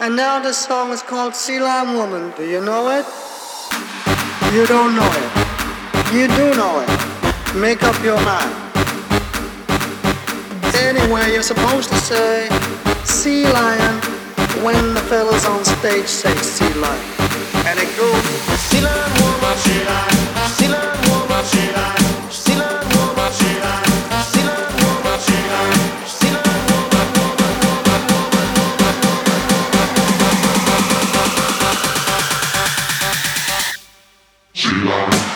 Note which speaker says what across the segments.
Speaker 1: And now this song is called Sea Lion Woman. Do you know it? You don't know it. You do know it. Make up your mind. Anyway, you're supposed to say Sea Lion when the fellas on stage say Sea Lion. And it goes Sea Lion Woman, Sea Lion, Sea Lion Who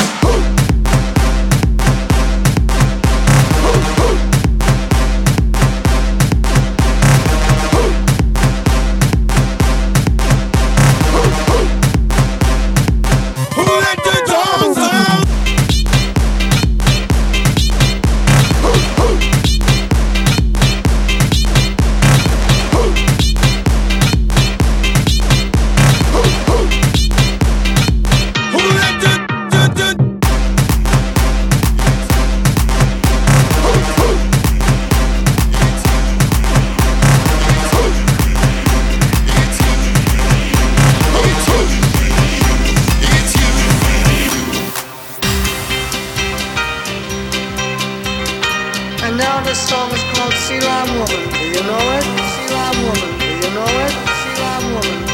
Speaker 1: And now this song is called Sea Lion Woman. Do you know it? Sea Lion Woman. Do you know it? Sea Lion Woman.